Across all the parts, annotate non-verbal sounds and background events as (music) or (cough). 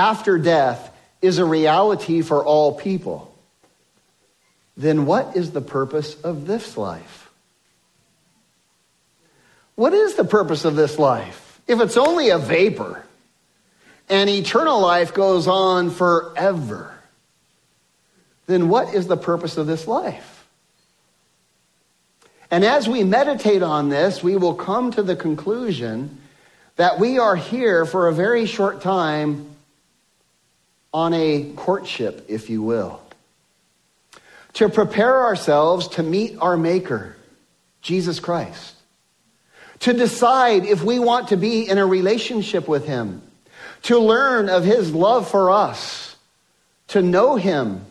after death is a reality for all people, then what is the purpose of this life? What is the purpose of this life? If it's only a vapor and eternal life goes on forever, then what is the purpose of this life? And as we meditate on this, we will come to the conclusion that we are here for a very short time on a courtship, if you will, to prepare ourselves to meet our Maker, Jesus Christ, to decide if we want to be in a relationship with Him, to learn of His love for us, to know Him,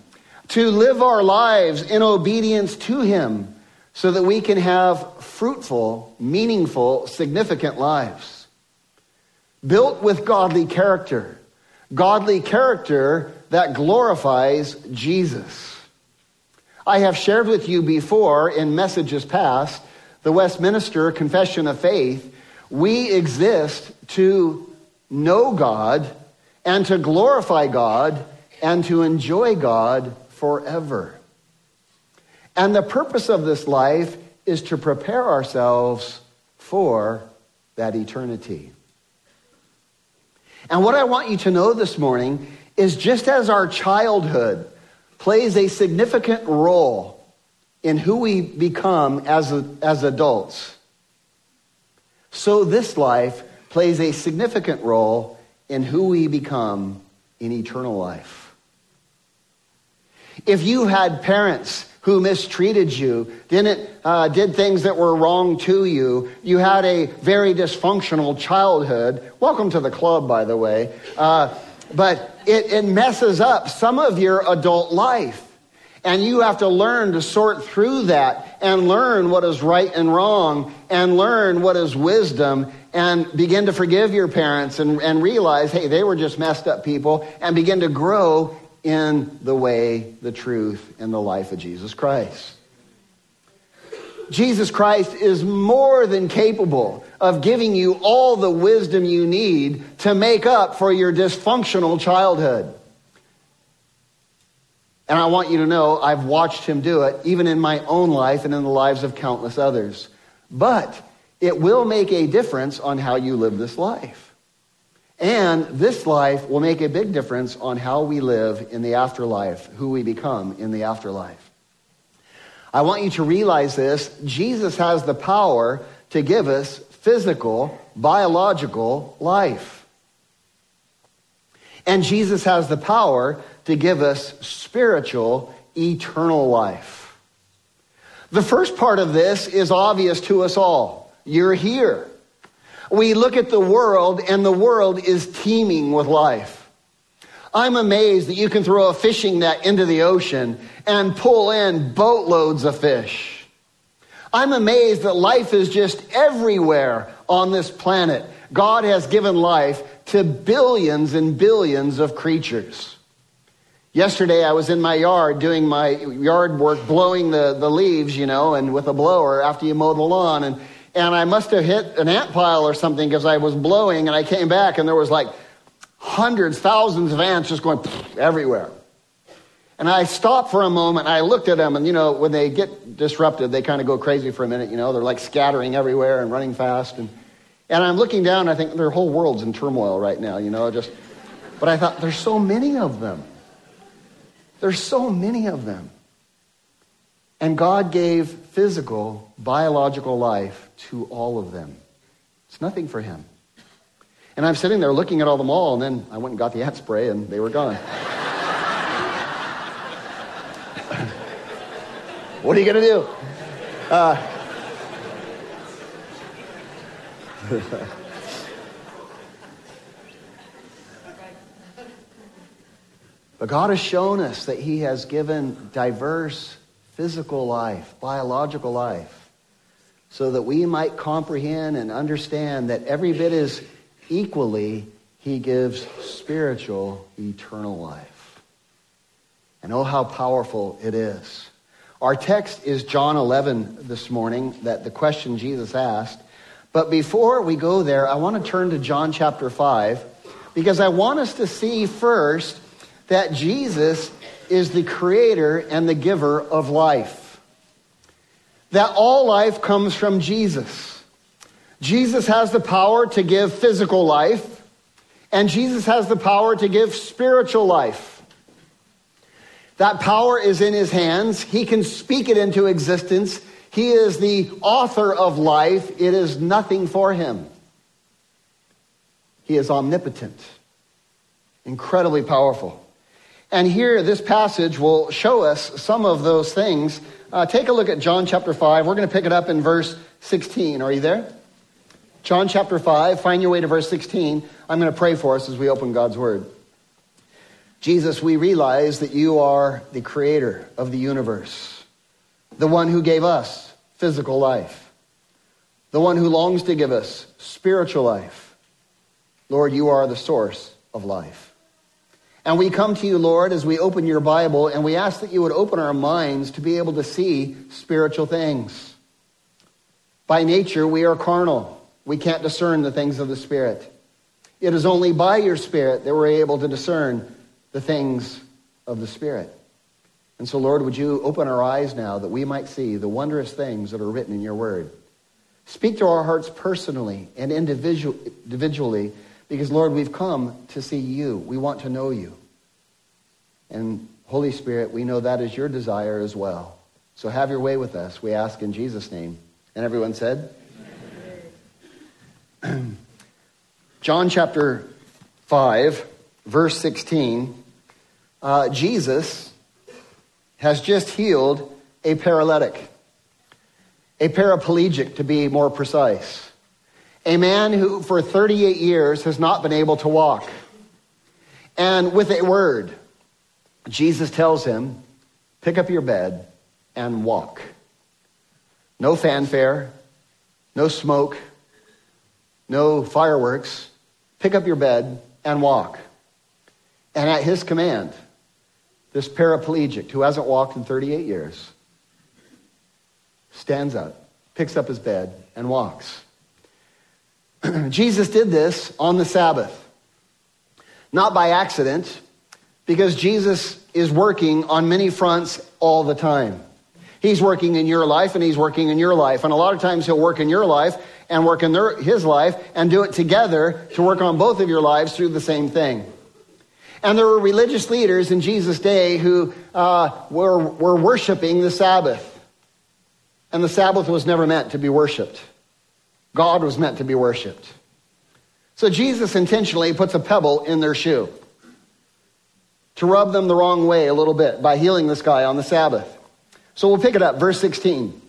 to live our lives in obedience to Him, so that we can have fruitful, meaningful, significant lives. Built with godly character godly character that glorifies Jesus. I have shared with you before in messages past the Westminster Confession of Faith. We exist to know God and to glorify God and to enjoy God forever. And the purpose of this life is to prepare ourselves for that eternity. And what I want you to know this morning is just as our childhood plays a significant role in who we become as, as adults, so this life plays a significant role in who we become in eternal life. If you had parents who mistreated you, didn't, uh, did things that were wrong to you. You had a very dysfunctional childhood. Welcome to the club, by the way. Uh, but it, it messes up some of your adult life. And you have to learn to sort through that and learn what is right and wrong and learn what is wisdom and begin to forgive your parents and, and realize, hey, they were just messed up people and begin to grow in the way, the truth, and the life of Jesus Christ. Jesus Christ is more than capable of giving you all the wisdom you need to make up for your dysfunctional childhood. And I want you to know I've watched him do it, even in my own life and in the lives of countless others. But it will make a difference on how you live this life. And this life will make a big difference on how we live in the afterlife, who we become in the afterlife. I want you to realize this Jesus has the power to give us physical, biological life. And Jesus has the power to give us spiritual, eternal life. The first part of this is obvious to us all. You're here. We look at the world, and the world is teeming with life. I'm amazed that you can throw a fishing net into the ocean and pull in boatloads of fish. I'm amazed that life is just everywhere on this planet. God has given life to billions and billions of creatures. Yesterday, I was in my yard doing my yard work, blowing the, the leaves, you know, and with a blower after you mow the lawn. And and I must have hit an ant pile or something because I was blowing and I came back and there was like hundreds, thousands of ants just going everywhere. And I stopped for a moment and I looked at them and you know when they get disrupted they kind of go crazy for a minute, you know, they're like scattering everywhere and running fast and and I'm looking down and I think their whole world's in turmoil right now, you know, just but I thought there's so many of them. There's so many of them. And God gave physical, biological life to all of them. It's nothing for him. And I'm sitting there looking at all them all, and then I went and got the ant spray, and they were gone. (laughs) what are you going to do? Uh, (laughs) But God has shown us that He has given diverse physical life, biological life, so that we might comprehend and understand that every bit is equally He gives spiritual, eternal life. And oh, how powerful it is. Our text is John 11 this morning, that the question Jesus asked. But before we go there, I want to turn to John chapter 5 because I want us to see first that Jesus is the creator and the giver of life. That all life comes from Jesus. Jesus has the power to give physical life, and Jesus has the power to give spiritual life. That power is in his hands. He can speak it into existence. He is the author of life. It is nothing for him. He is omnipotent, incredibly powerful. And here, this passage will show us some of those things. Uh, take a look at John chapter 5. We're going to pick it up in verse 16. Are you there? John chapter 5. Find your way to verse 16. I'm going to pray for us as we open God's word. Jesus, we realize that you are the creator of the universe, the one who gave us physical life, the one who longs to give us spiritual life. Lord, you are the source of life. And we come to you, Lord, as we open your Bible, and we ask that you would open our minds to be able to see spiritual things. By nature, we are carnal. We can't discern the things of the Spirit. It is only by your Spirit that we're able to discern the things of the Spirit. And so, Lord, would you open our eyes now that we might see the wondrous things that are written in your word? Speak to our hearts personally and individually because, Lord, we've come to see you. We want to know you. And, Holy Spirit, we know that is your desire as well. So have your way with us, we ask in Jesus' name. And everyone said? (clears throat) John chapter 5, verse 16. Uh, Jesus has just healed a paralytic, a paraplegic to be more precise a man who for 38 years has not been able to walk. And with a word, Jesus tells him, pick up your bed and walk. No fanfare, no smoke, no fireworks. Pick up your bed and walk. And at his command, this paraplegic who hasn't walked in 38 years stands up, picks up his bed, and walks. (clears throat) Jesus did this on the Sabbath. Not by accident, because Jesus is working on many fronts all the time. He's working in your life and he's working in your life. And a lot of times he'll work in your life and work in their, his life and do it together to work on both of your lives through the same thing. And there were religious leaders in Jesus' day who uh, were, were worshiping the Sabbath. And the Sabbath was never meant to be worshiped. God was meant to be worshiped. So Jesus intentionally puts a pebble in their shoe to rub them the wrong way a little bit by healing this guy on the Sabbath. So we'll pick it up, verse 16.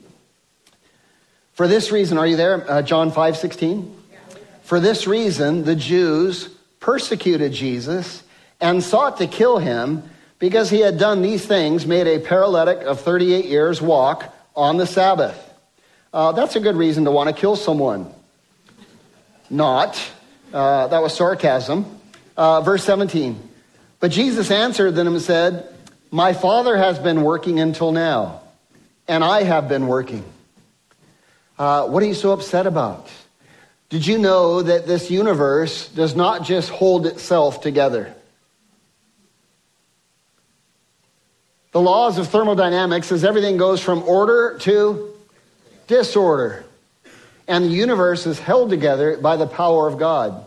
For this reason, are you there? Uh, John 5 16? For this reason, the Jews persecuted Jesus and sought to kill him because he had done these things, made a paralytic of 38 years walk on the Sabbath. Uh, that's a good reason to want to kill someone. Not. Uh, that was sarcasm. Uh, verse 17. But Jesus answered them and said, My Father has been working until now, and I have been working. Uh, what are you so upset about? Did you know that this universe does not just hold itself together? The laws of thermodynamics is everything goes from order to disorder. And the universe is held together by the power of God.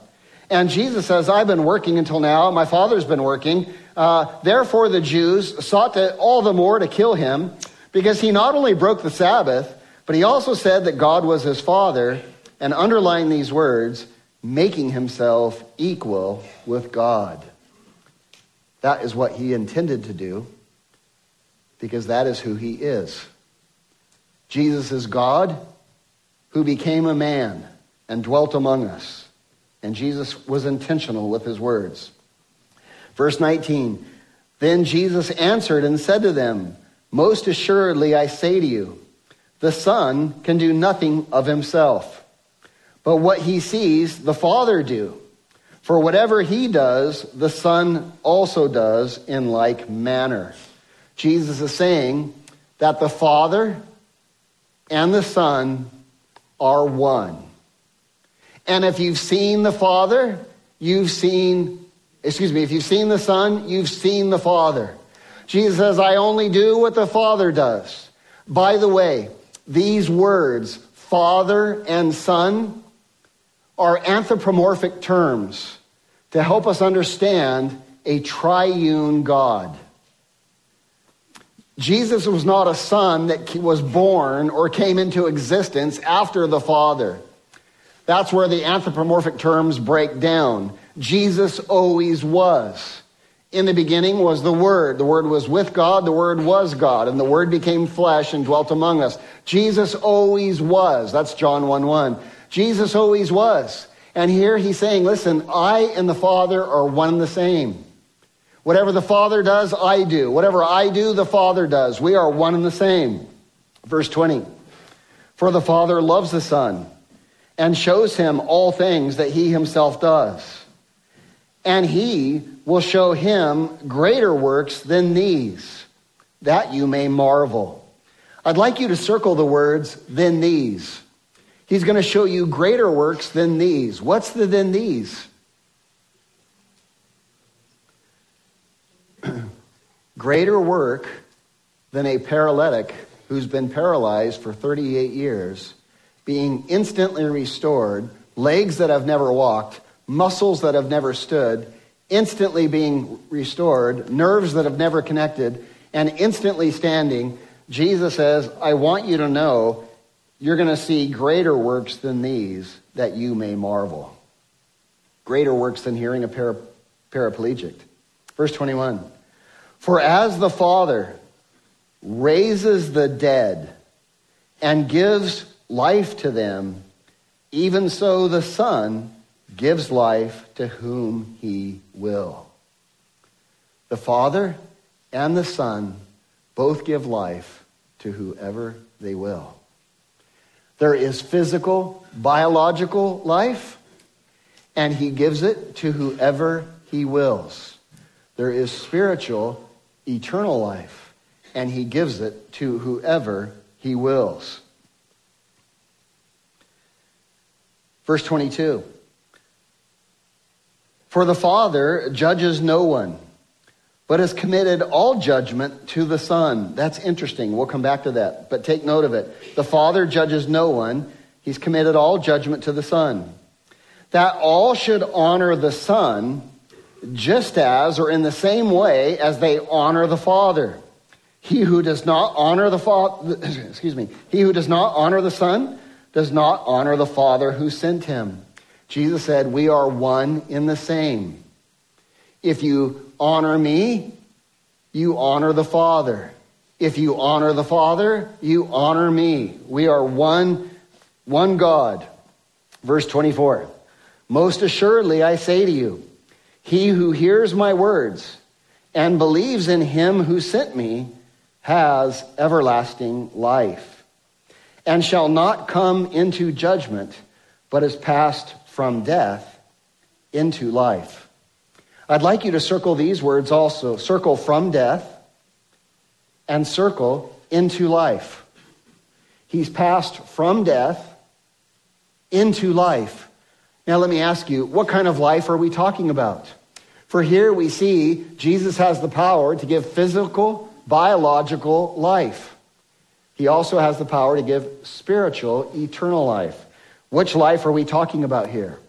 And Jesus says, I've been working until now. My Father's been working. Uh, therefore, the Jews sought to, all the more to kill him because he not only broke the Sabbath, but he also said that God was his Father and underlined these words, making himself equal with God. That is what he intended to do because that is who he is. Jesus is God who became a man and dwelt among us. And Jesus was intentional with his words. Verse 19 Then Jesus answered and said to them, Most assuredly I say to you, the Son can do nothing of himself, but what he sees the Father do. For whatever he does, the Son also does in like manner. Jesus is saying that the Father and the Son are one. And if you've seen the Father, you've seen, excuse me, if you've seen the Son, you've seen the Father. Jesus says, I only do what the Father does. By the way, these words, Father and Son, are anthropomorphic terms to help us understand a triune God. Jesus was not a son that was born or came into existence after the Father. That's where the anthropomorphic terms break down. Jesus always was. In the beginning was the Word. The Word was with God. The Word was God. And the Word became flesh and dwelt among us. Jesus always was. That's John 1 1. Jesus always was. And here he's saying, listen, I and the Father are one and the same. Whatever the Father does, I do. Whatever I do, the Father does. We are one and the same. Verse 20. For the Father loves the Son and shows him all things that he himself does. And he will show him greater works than these, that you may marvel. I'd like you to circle the words, than these. He's going to show you greater works than these. What's the than these? Greater work than a paralytic who's been paralyzed for 38 years, being instantly restored, legs that have never walked, muscles that have never stood, instantly being restored, nerves that have never connected, and instantly standing. Jesus says, I want you to know you're going to see greater works than these that you may marvel. Greater works than hearing a para- paraplegic. Verse 21. For as the Father raises the dead and gives life to them, even so the Son gives life to whom he will. The Father and the Son both give life to whoever they will. There is physical, biological life, and he gives it to whoever he wills. There is spiritual, eternal life, and he gives it to whoever he wills. Verse 22 For the Father judges no one, but has committed all judgment to the Son. That's interesting. We'll come back to that, but take note of it. The Father judges no one, he's committed all judgment to the Son. That all should honor the Son just as or in the same way as they honor the Father. He who does not honor the Father, (coughs) excuse me, he who does not honor the Son does not honor the Father who sent him. Jesus said, We are one in the same. If you honor me, you honor the Father. If you honor the Father, you honor me. We are one, one God. Verse 24. Most assuredly, I say to you, he who hears my words and believes in him who sent me has everlasting life and shall not come into judgment, but is passed from death into life. I'd like you to circle these words also circle from death and circle into life. He's passed from death into life. Now, let me ask you, what kind of life are we talking about? For here we see Jesus has the power to give physical, biological life. He also has the power to give spiritual, eternal life. Which life are we talking about here?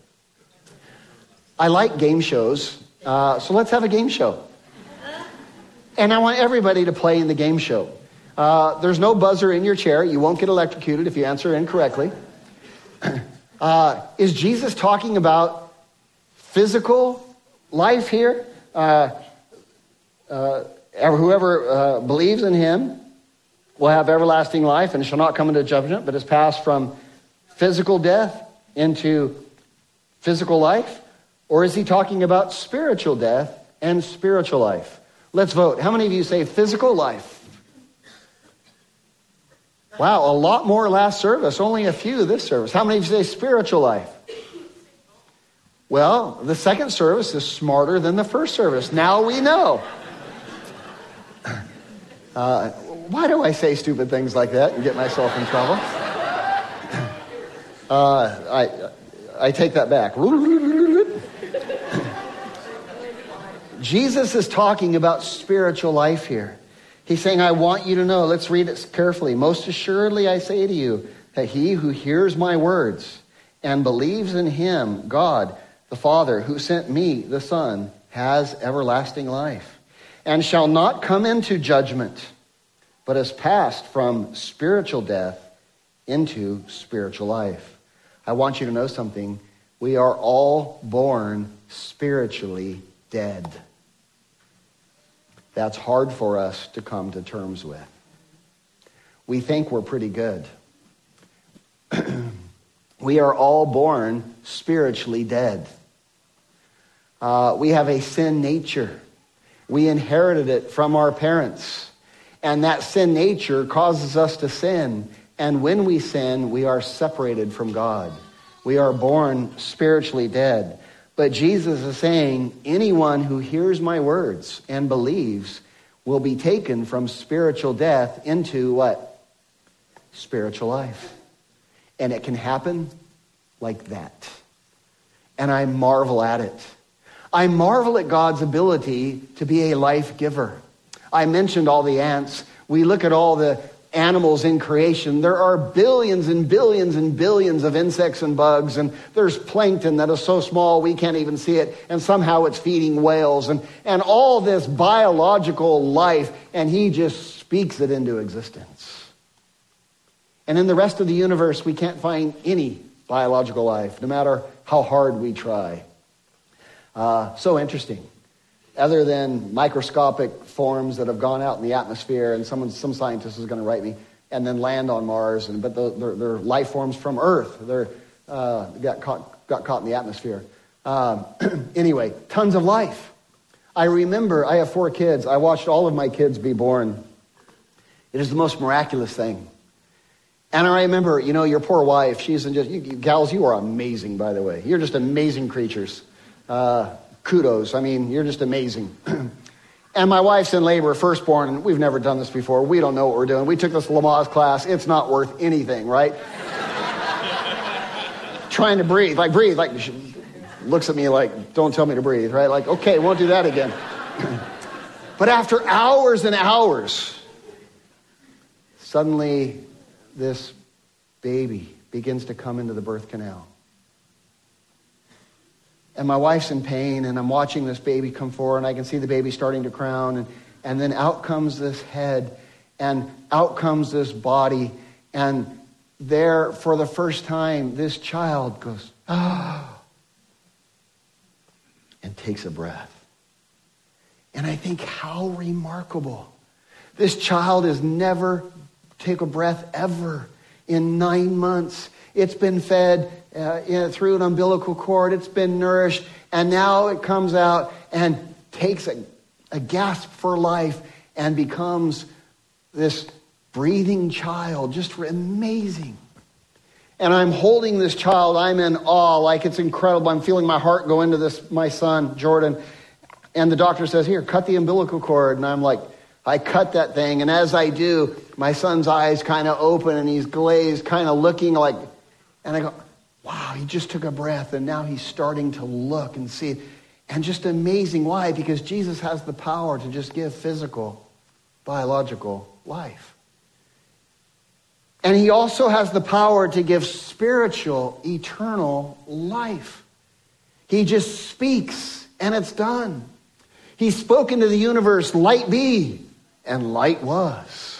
I like game shows, uh, so let's have a game show. And I want everybody to play in the game show. Uh, there's no buzzer in your chair. You won't get electrocuted if you answer incorrectly. (clears throat) Uh, is Jesus talking about physical life here? Uh, uh, whoever uh, believes in him will have everlasting life and shall not come into judgment, but is passed from physical death into physical life? Or is he talking about spiritual death and spiritual life? Let's vote. How many of you say physical life? Wow, a lot more last service, only a few this service. How many of you say spiritual life? Well, the second service is smarter than the first service. Now we know. Uh, why do I say stupid things like that and get myself in trouble? Uh, I, I take that back. Jesus is talking about spiritual life here. He's saying, I want you to know. Let's read it carefully. Most assuredly, I say to you that he who hears my words and believes in him, God, the Father, who sent me, the Son, has everlasting life and shall not come into judgment, but has passed from spiritual death into spiritual life. I want you to know something. We are all born spiritually dead. That's hard for us to come to terms with. We think we're pretty good. (clears throat) we are all born spiritually dead. Uh, we have a sin nature. We inherited it from our parents. And that sin nature causes us to sin. And when we sin, we are separated from God. We are born spiritually dead. But Jesus is saying, anyone who hears my words and believes will be taken from spiritual death into what? Spiritual life. And it can happen like that. And I marvel at it. I marvel at God's ability to be a life giver. I mentioned all the ants. We look at all the animals in creation. There are billions and billions and billions of insects and bugs, and there's plankton that is so small we can't even see it, and somehow it's feeding whales, and, and all this biological life, and he just speaks it into existence. And in the rest of the universe, we can't find any biological life, no matter how hard we try. Uh, so interesting. Other than microscopic forms that have gone out in the atmosphere, and someone, some scientist is going to write me, and then land on Mars, and, but the, they're, they're life forms from Earth. They're uh, got, caught, got caught in the atmosphere. Um, (clears throat) anyway, tons of life. I remember, I have four kids. I watched all of my kids be born. It is the most miraculous thing. And I remember, you know, your poor wife, she's in just, you, you, gals, you are amazing, by the way. You're just amazing creatures. Uh, kudos. I mean, you're just amazing. (clears throat) and my wife's in labor, firstborn, and we've never done this before. We don't know what we're doing. We took this Lamaze class. It's not worth anything, right? (laughs) Trying to breathe, like breathe, like looks at me like, don't tell me to breathe, right? Like, okay, won't do that again. (clears throat) but after hours and hours, suddenly this baby begins to come into the birth canal and my wife's in pain, and I'm watching this baby come forward, and I can see the baby starting to crown, and, and then out comes this head, and out comes this body, and there, for the first time, this child goes, ah, and takes a breath. And I think, how remarkable. This child has never take a breath ever in nine months. It's been fed uh, through an umbilical cord. It's been nourished. And now it comes out and takes a, a gasp for life and becomes this breathing child. Just amazing. And I'm holding this child. I'm in awe, like it's incredible. I'm feeling my heart go into this, my son, Jordan. And the doctor says, Here, cut the umbilical cord. And I'm like, I cut that thing. And as I do, my son's eyes kind of open and he's glazed, kind of looking like, and I go, wow, he just took a breath and now he's starting to look and see. And just amazing. Why? Because Jesus has the power to just give physical, biological life. And he also has the power to give spiritual, eternal life. He just speaks and it's done. He spoke into the universe, light be, and light was.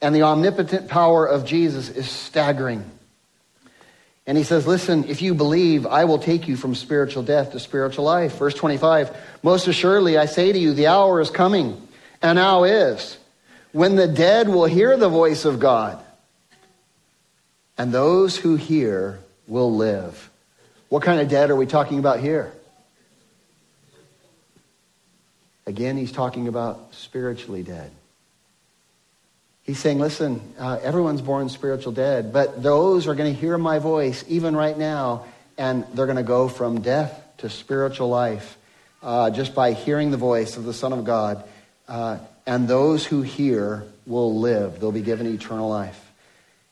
And the omnipotent power of Jesus is staggering. And he says, Listen, if you believe, I will take you from spiritual death to spiritual life. Verse 25 Most assuredly, I say to you, the hour is coming, and now is, when the dead will hear the voice of God, and those who hear will live. What kind of dead are we talking about here? Again, he's talking about spiritually dead. He's saying, listen, uh, everyone's born spiritual dead, but those are going to hear my voice even right now, and they're going to go from death to spiritual life uh, just by hearing the voice of the Son of God. Uh, and those who hear will live, they'll be given eternal life.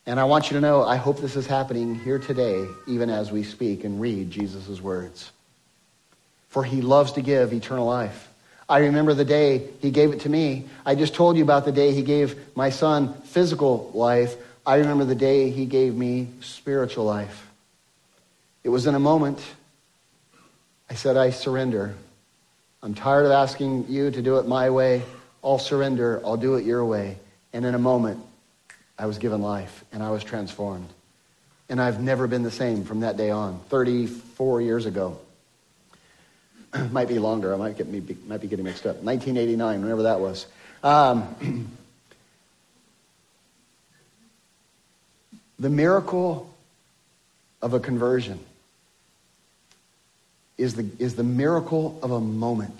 And I want you to know, I hope this is happening here today, even as we speak and read Jesus' words. For he loves to give eternal life. I remember the day he gave it to me. I just told you about the day he gave my son physical life. I remember the day he gave me spiritual life. It was in a moment. I said, I surrender. I'm tired of asking you to do it my way. I'll surrender. I'll do it your way. And in a moment, I was given life and I was transformed. And I've never been the same from that day on, 34 years ago. (clears throat) might be longer. I might, get might be getting mixed up. 1989, whenever that was. Um, (clears throat) the miracle of a conversion is the, is the miracle of a moment.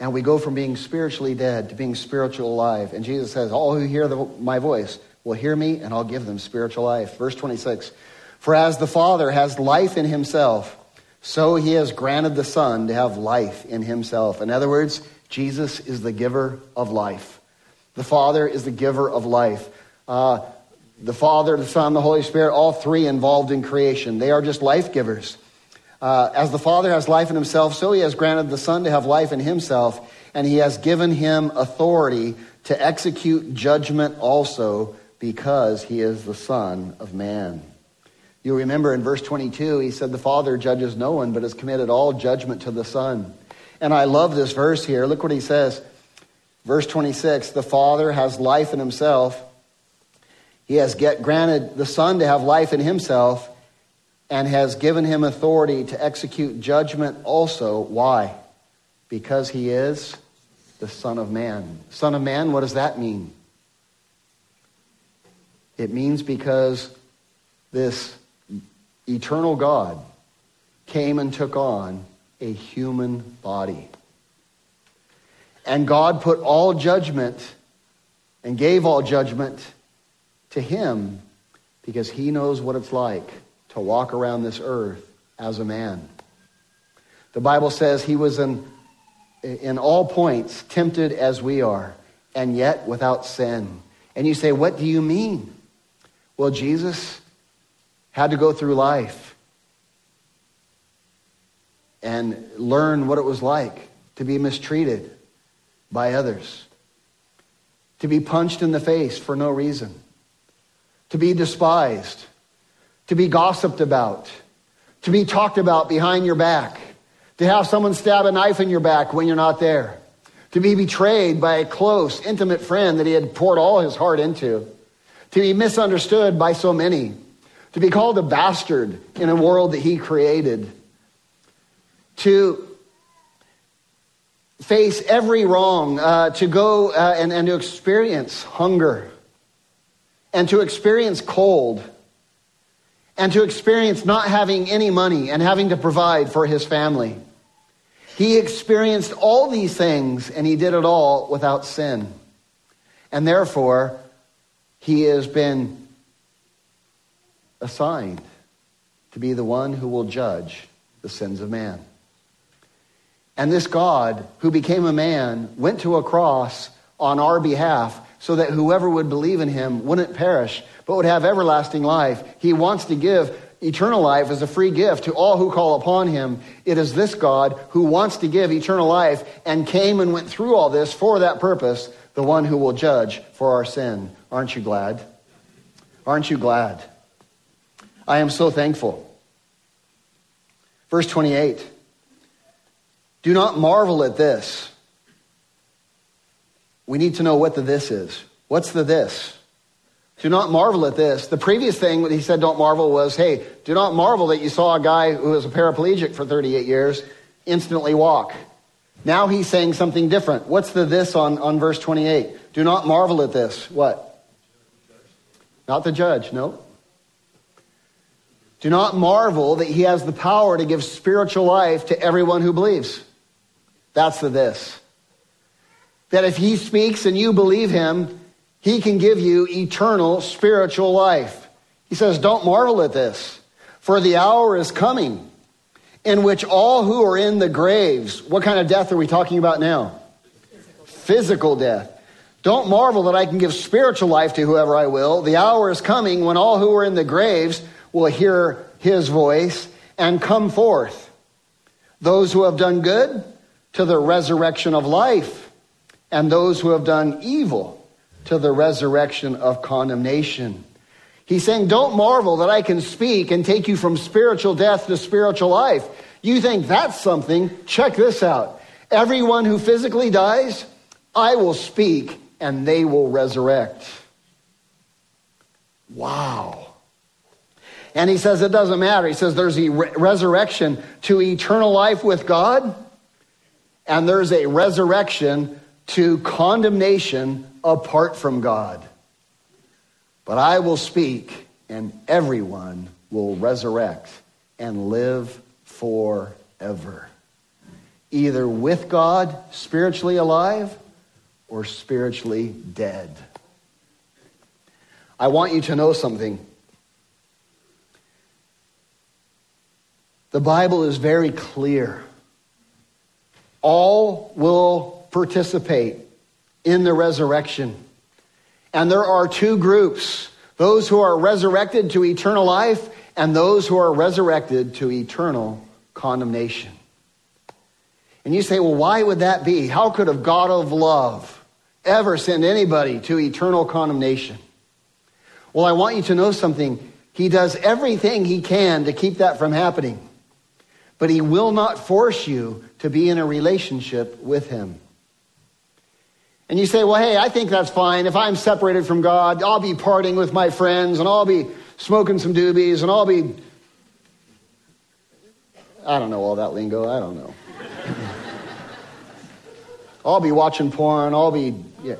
And we go from being spiritually dead to being spiritual alive. And Jesus says, All who hear the, my voice will hear me, and I'll give them spiritual life. Verse 26 For as the Father has life in himself, so he has granted the Son to have life in himself. In other words, Jesus is the giver of life. The Father is the giver of life. Uh, the Father, the Son, the Holy Spirit, all three involved in creation. They are just life givers. Uh, as the Father has life in himself, so he has granted the Son to have life in himself, and he has given him authority to execute judgment also because he is the Son of Man. You remember in verse 22, he said, The Father judges no one, but has committed all judgment to the Son. And I love this verse here. Look what he says. Verse 26 The Father has life in himself. He has get, granted the Son to have life in himself and has given him authority to execute judgment also. Why? Because he is the Son of Man. Son of Man, what does that mean? It means because this eternal God came and took on a human body. And God put all judgment and gave all judgment to him because he knows what it's like to walk around this earth as a man. The Bible says he was in, in all points tempted as we are, and yet without sin. And you say, What do you mean? Well, Jesus had to go through life and learn what it was like to be mistreated by others, to be punched in the face for no reason, to be despised, to be gossiped about, to be talked about behind your back, to have someone stab a knife in your back when you're not there, to be betrayed by a close, intimate friend that he had poured all his heart into, to be misunderstood by so many, to be called a bastard in a world that he created, to face every wrong, uh, to go uh, and, and to experience hunger, and to experience cold and to experience not having any money and having to provide for his family. He experienced all these things and he did it all without sin. And therefore, he has been assigned to be the one who will judge the sins of man. And this God, who became a man, went to a cross on our behalf so that whoever would believe in him wouldn't perish, but would have everlasting life. He wants to give eternal life as a free gift to all who call upon him. It is this God who wants to give eternal life and came and went through all this for that purpose, the one who will judge for our sin. Aren't you glad? Aren't you glad? I am so thankful. Verse 28 Do not marvel at this. We need to know what the this is. What's the this? Do not marvel at this. The previous thing that he said, don't marvel, was, hey, do not marvel that you saw a guy who was a paraplegic for 38 years instantly walk. Now he's saying something different. What's the this on, on verse 28? Do not marvel at this. What? Not the judge, no. Do not marvel that he has the power to give spiritual life to everyone who believes. That's the this. that if he speaks and you believe him, he can give you eternal spiritual life. He says, Don't marvel at this, for the hour is coming in which all who are in the graves, what kind of death are we talking about now? Physical, death. Don't marvel that I can give spiritual life to whoever I will. The hour is coming when all who are in the graves will hear his voice and come forth. Those who have done good to the resurrection of life, and those who have done evil to the resurrection of condemnation. He's saying, Don't marvel that I can speak and take you from spiritual death to spiritual life. You think that's something? Check this out. Everyone who physically dies, I will speak and they will resurrect. Wow. And he says it doesn't matter. He says there's a re- resurrection to eternal life with God, and there's a resurrection to condemnation apart from God. But I will speak, and everyone will resurrect and live forever. Either with God, spiritually alive, or spiritually dead. I want you to know something. The Bible is very clear. All will participate in the resurrection. And there are two groups those who are resurrected to eternal life, and those who are resurrected to eternal condemnation. And you say, well, why would that be? How could a God of love ever send anybody to eternal condemnation? Well, I want you to know something. He does everything he can to keep that from happening, but he will not force you to be in a relationship with him. And you say, well, hey, I think that's fine. If I'm separated from God, I'll be partying with my friends and I'll be smoking some doobies and I'll be. I don't know all that lingo. I don't know. (laughs) I'll be watching porn. I'll be. Yeah.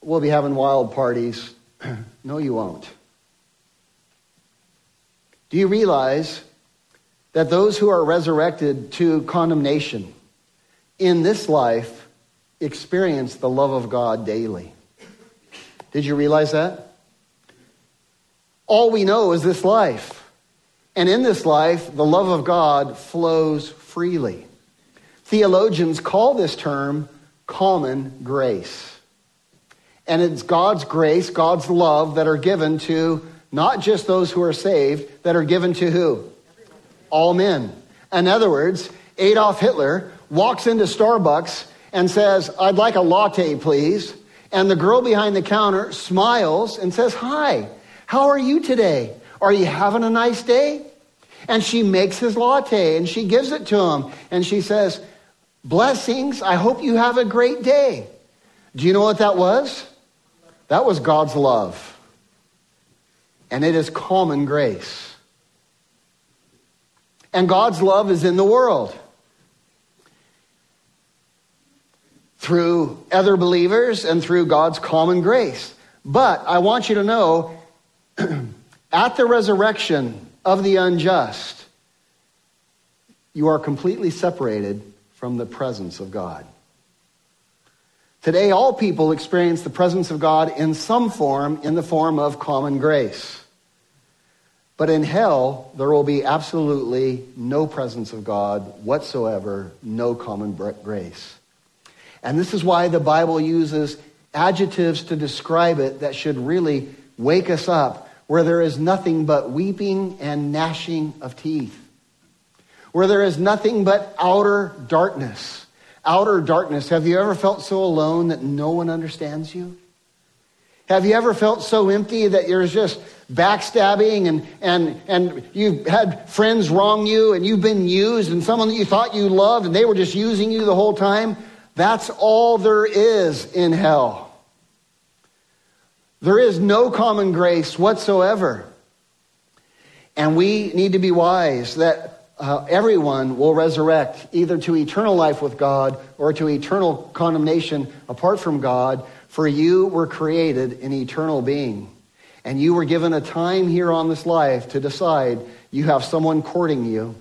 We'll be having wild parties. (clears throat) no, you won't. Do you realize that those who are resurrected to condemnation in this life experience the love of God daily. Did you realize that? All we know is this life. And in this life, the love of God flows freely. Theologians call this term common grace. And it's God's grace, God's love that are given to not just those who are saved, that are given to who? All men. In other words, Adolf Hitler walks into Starbucks and says, I'd like a latte, please. And the girl behind the counter smiles and says, Hi, how are you today? Are you having a nice day? And she makes his latte and she gives it to him. And she says, Blessings, I hope you have a great day. Do you know what that was? That was God's love. And it is common grace. And God's love is in the world. through other believers and through God's common grace. But I want you to know (clears throat) at the resurrection of the unjust, you are completely separated from the presence of God. Today, all people experience the presence of God in some form, in the form of common grace. But in hell, there will be absolutely no presence of God whatsoever, no common grace. And this is why the Bible uses adjectives to describe it that should really wake us up, where there is nothing but weeping and gnashing of teeth, where there is nothing but outer darkness. Outer darkness. Have you ever felt so alone that no one understands you? Have you ever felt so empty that you're just backstabbing and, and, and you've had friends wrong you and you've been used and someone that you thought you loved and they were just using you the whole time? That's all there is in hell. There is no common grace whatsoever. And we need to be wise that uh, everyone will resurrect either to eternal life with God or to eternal condemnation apart from God. For you were created an eternal being. And you were given a time here on this life to decide you have someone courting you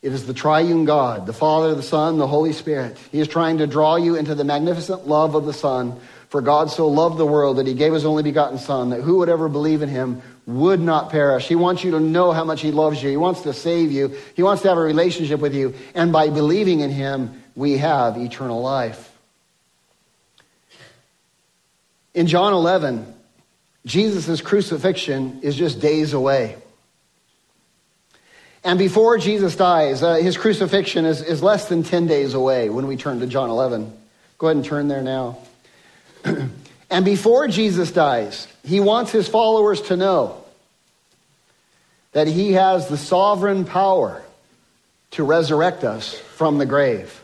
It is the triune God, the Father, the Son, the Holy Spirit. He is trying to draw you into the magnificent love of the Son. For God so loved the world that he gave his only begotten Son, that who would ever believe in him would not perish. He wants you to know how much he loves you. He wants to save you. He wants to have a relationship with you. And by believing in him, we have eternal life. In John 11, Jesus' crucifixion is just days away. And before Jesus dies, uh, his crucifixion is, is less than 10 days away when we turn to John 11. Go ahead and turn there now. (clears throat) and before Jesus dies, he wants his followers to know that he has the sovereign power to resurrect us from the grave.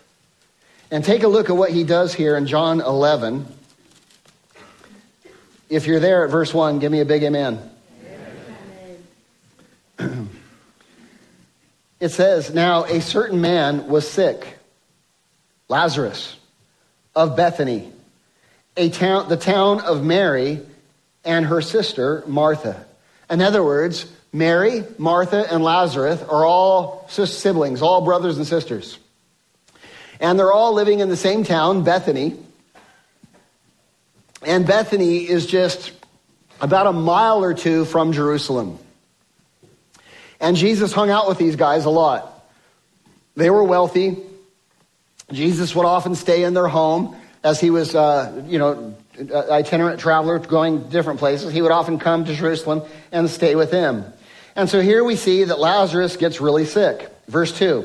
And take a look at what he does here in John 11. If you're there at verse 1, give me a big amen. amen. it says, Now a certain man was sick, Lazarus of Bethany, a town, the town of Mary and her sister Martha. In other words, Mary, Martha, and Lazarus are all siblings, all brothers and sisters. And they're all living in the same town, Bethany. And Bethany is just about a mile or two from Jerusalem. And Jesus hung out with these guys a lot. They were wealthy. Jesus would often stay in their home as he was, uh, you know, itinerant traveler going different places. He would often come to Jerusalem and stay with them. And so here we see that Lazarus gets really sick. Verse 2.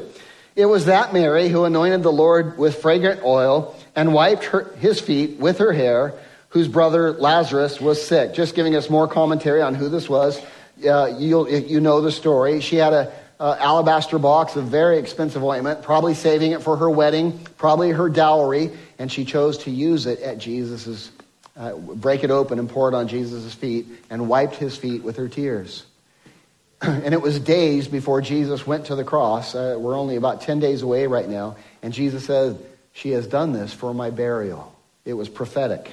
It was that Mary who anointed the Lord with fragrant oil and wiped her, his feet with her hair whose brother Lazarus was sick. Just giving us more commentary on who this was. Uh, you you know the story. She had a alabaster box of very expensive ointment, probably saving it for her wedding, probably her dowry, and she chose to use it at Jesus's, uh, break it open and pour it on Jesus' feet, and wiped his feet with her tears. (clears throat) and it was days before Jesus went to the cross. Uh, we're only about 10 days away right now. And Jesus said, She has done this for my burial. It was prophetic.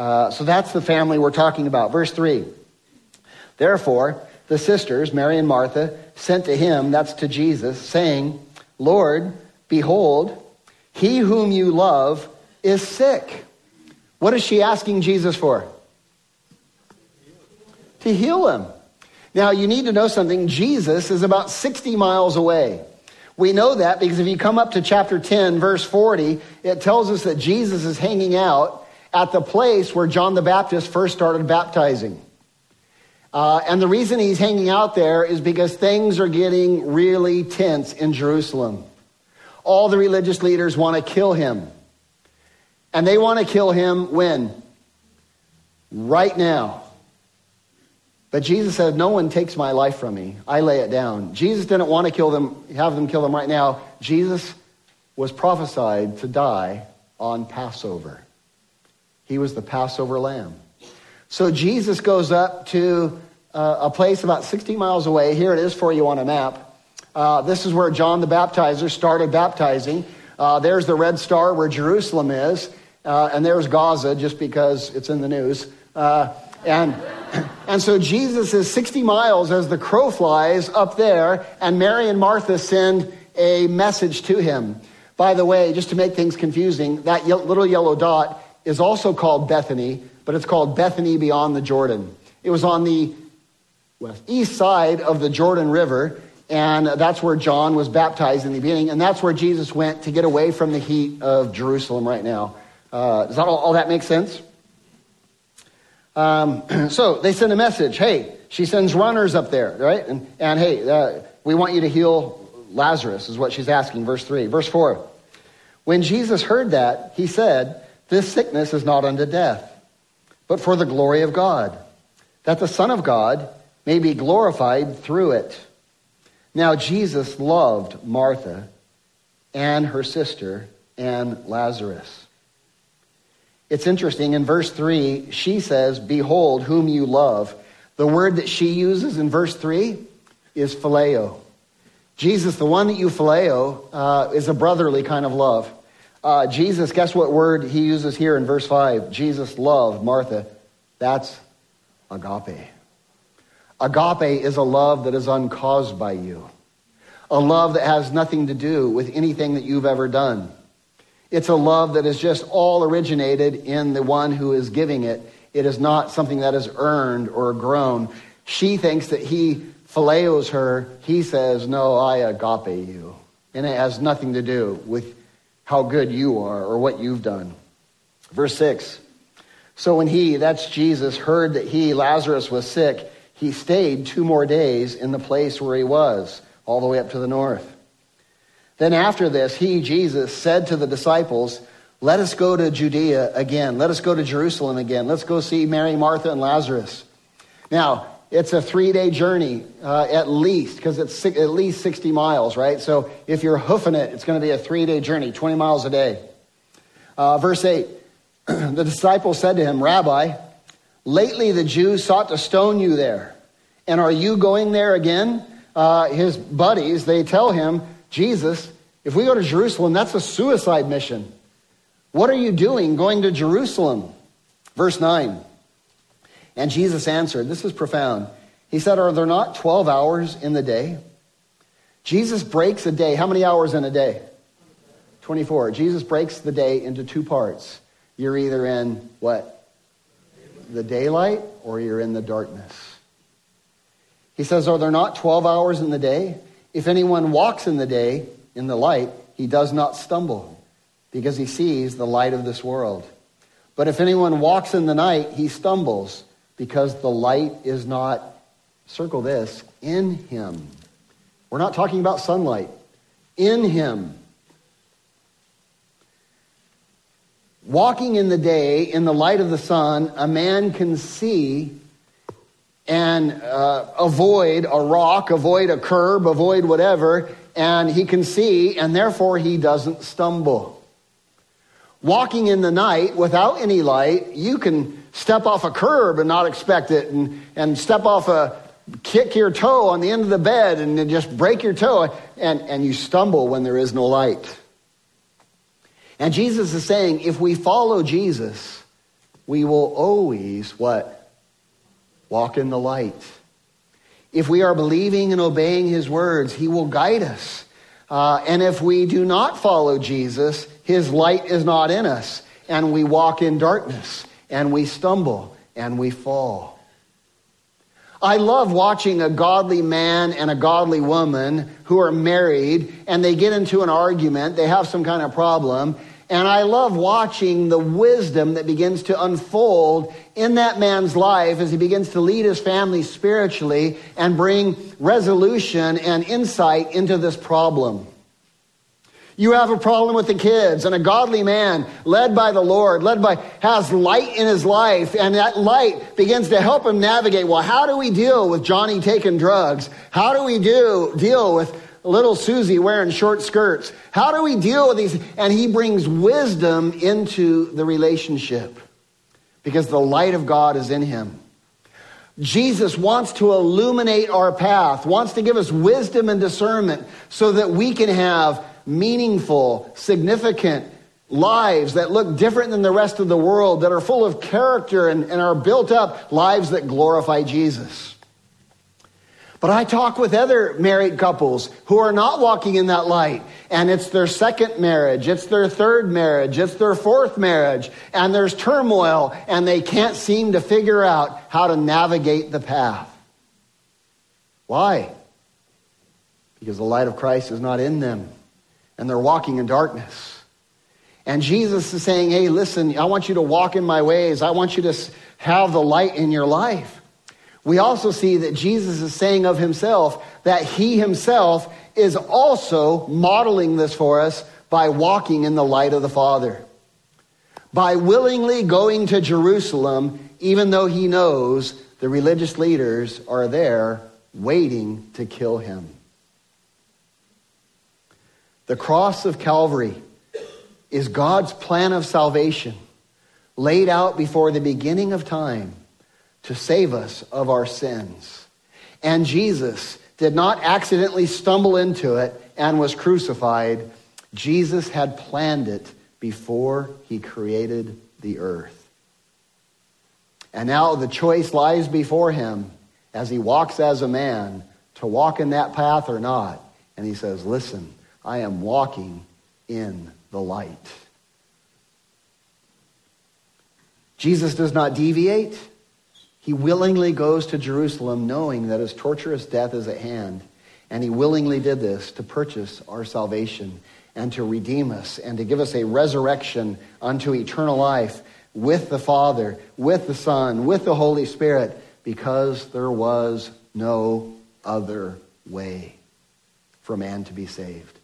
Uh, so that's the family we're talking about. Verse 3. Therefore, the sisters, Mary and Martha, sent to him, that's to Jesus, saying, Lord, behold, he whom you love is sick. What is she asking Jesus for? To heal him. Now, you need to know something. Jesus is about 60 miles away. We know that because if you come up to chapter 10, verse 40, it tells us that Jesus is hanging out at the place where John the Baptist first started baptizing. Uh, and the reason he's hanging out there is because things are getting really tense in Jerusalem. All the religious leaders want to kill him. And they want to kill him when? Right now. But Jesus said, No one takes my life from me. I lay it down. Jesus didn't want to kill them, have them kill them right now. Jesus was prophesied to die on Passover. He was the Passover lamb. So Jesus goes up to uh, a place about 60 miles away. Here it is for you on a map. Uh, this is where John the Baptizer started baptizing. Uh, there's the red star where Jerusalem is. Uh, and there's Gaza, just because it's in the news. Uh, and, (clears throat) and so Jesus is 60 miles as the crow flies up there, and Mary and Martha send a message to him. By the way, just to make things confusing, that little yellow dot is also called Bethany, but it's called Bethany beyond the Jordan. It was on the west, east side of the Jordan River, and that's where John was baptized in the beginning, and that's where Jesus went to get away from the heat of Jerusalem right now. Uh, does that all, all, that make sense? Um, (clears throat) so they send a message. Hey, she sends runners up there, right? And, and hey, uh, we want you to heal Lazarus, is what she's asking. Verse 3. Verse 4. When Jesus heard that, he said, this sickness is not unto death, but for the glory of God, that the Son of God may be glorified through it. Now, Jesus loved Martha and her sister and Lazarus. It's interesting. In verse 3, she says, Behold, whom you love. The word that she uses in verse 3 is phileo. Jesus, the one that you phileo, uh, is a brotherly kind of love. Uh, Jesus, guess what word he uses here in verse 5? Jesus loved Martha. That's agape. Agape is a love that is uncaused by you. a love that has nothing to do with anything that you've ever done. It's a love that is just all originated in the one who is giving it. It is not something that is earned or grown. She thinks that he phileo's her. He says, No, I agape you. And it has nothing to do with how good you are or what you've done. Verse 6 So when he, that's Jesus, heard that he, Lazarus, was sick, he stayed two more days in the place where he was, all the way up to the north. Then after this, he, Jesus, said to the disciples, Let us go to Judea again. Let us go to Jerusalem again. Let's go see Mary, Martha, and Lazarus. Now, it's a three day journey uh, at least, because it's at least 60 miles, right? So if you're hoofing it, it's going to be a three day journey, 20 miles a day. Uh, verse 8 (clears throat) The disciples said to him, Rabbi, lately the Jews sought to stone you there. And are you going there again? Uh, his buddies, they tell him, Jesus, if we go to Jerusalem, that's a suicide mission. What are you doing going to Jerusalem? Verse 9. And Jesus answered, This is profound. He said, Are there not 12 hours in the day? Jesus breaks a day. How many hours in a day? 24. Jesus breaks the day into two parts. You're either in what? The daylight or you're in the darkness. He says, Are there not 12 hours in the day? If anyone walks in the day, in the light, he does not stumble because he sees the light of this world. But if anyone walks in the night, he stumbles because the light is not, circle this, in him. We're not talking about sunlight. In him. Walking in the day, in the light of the sun, a man can see and uh, avoid a rock, avoid a curb, avoid whatever, and he can see, and therefore he doesn't stumble. Walking in the night without any light, you can step off a curb and not expect it, and, and step off a, kick your toe on the end of the bed and then just break your toe, and, and you stumble when there is no light. And Jesus is saying, if we follow Jesus, we will always what? walk in the light. If we are believing and obeying his words, he will guide us. Uh, and if we do not follow Jesus, his light is not in us, and we walk in darkness, and we stumble, and we fall. I love watching a godly man and a godly woman who are married and they get into an argument, they have some kind of problem, and I love watching the wisdom that begins to unfold in that man's life as he begins to lead his family spiritually and bring resolution and insight into this problem. You have a problem with the kids, and a godly man led by the Lord, led by, has light in his life, and that light begins to help him navigate. Well, how do we deal with Johnny taking drugs? How do we do, deal with little Susie wearing short skirts. How do we deal with these? And he brings wisdom into the relationship because the light of God is in him. Jesus wants to illuminate our path, wants to give us wisdom and discernment so that we can have meaningful, significant lives that look different than the rest of the world, that are full of character and, and are built up lives that glorify Jesus. But I talk with other married couples who are not walking in that light, and it's their second marriage, it's their third marriage, it's their fourth marriage, and there's turmoil, and they can't seem to figure out how to navigate the path. Why? Because the light of Christ is not in them, and they're walking in darkness. And Jesus is saying, Hey, listen, I want you to walk in my ways, I want you to have the light in your life. We also see that Jesus is saying of himself that he himself is also modeling this for us by walking in the light of the Father. By willingly going to Jerusalem, even though he knows the religious leaders are there waiting to kill him. The cross of Calvary is God's plan of salvation laid out before the beginning of time to save us of our sins. And Jesus did not accidentally stumble into it and was crucified. Jesus had planned it before he created the earth. And now the choice lies before him as he walks as a man to walk in that path or not. And he says, Listen, I am walking in the light. Jesus does not deviate. He willingly goes to Jerusalem knowing that his torturous death is at hand. And he willingly did this to purchase our salvation and to redeem us and to give us a resurrection unto eternal life with the Father, with the Son, with the Holy Spirit, because there was no other way for man to be saved.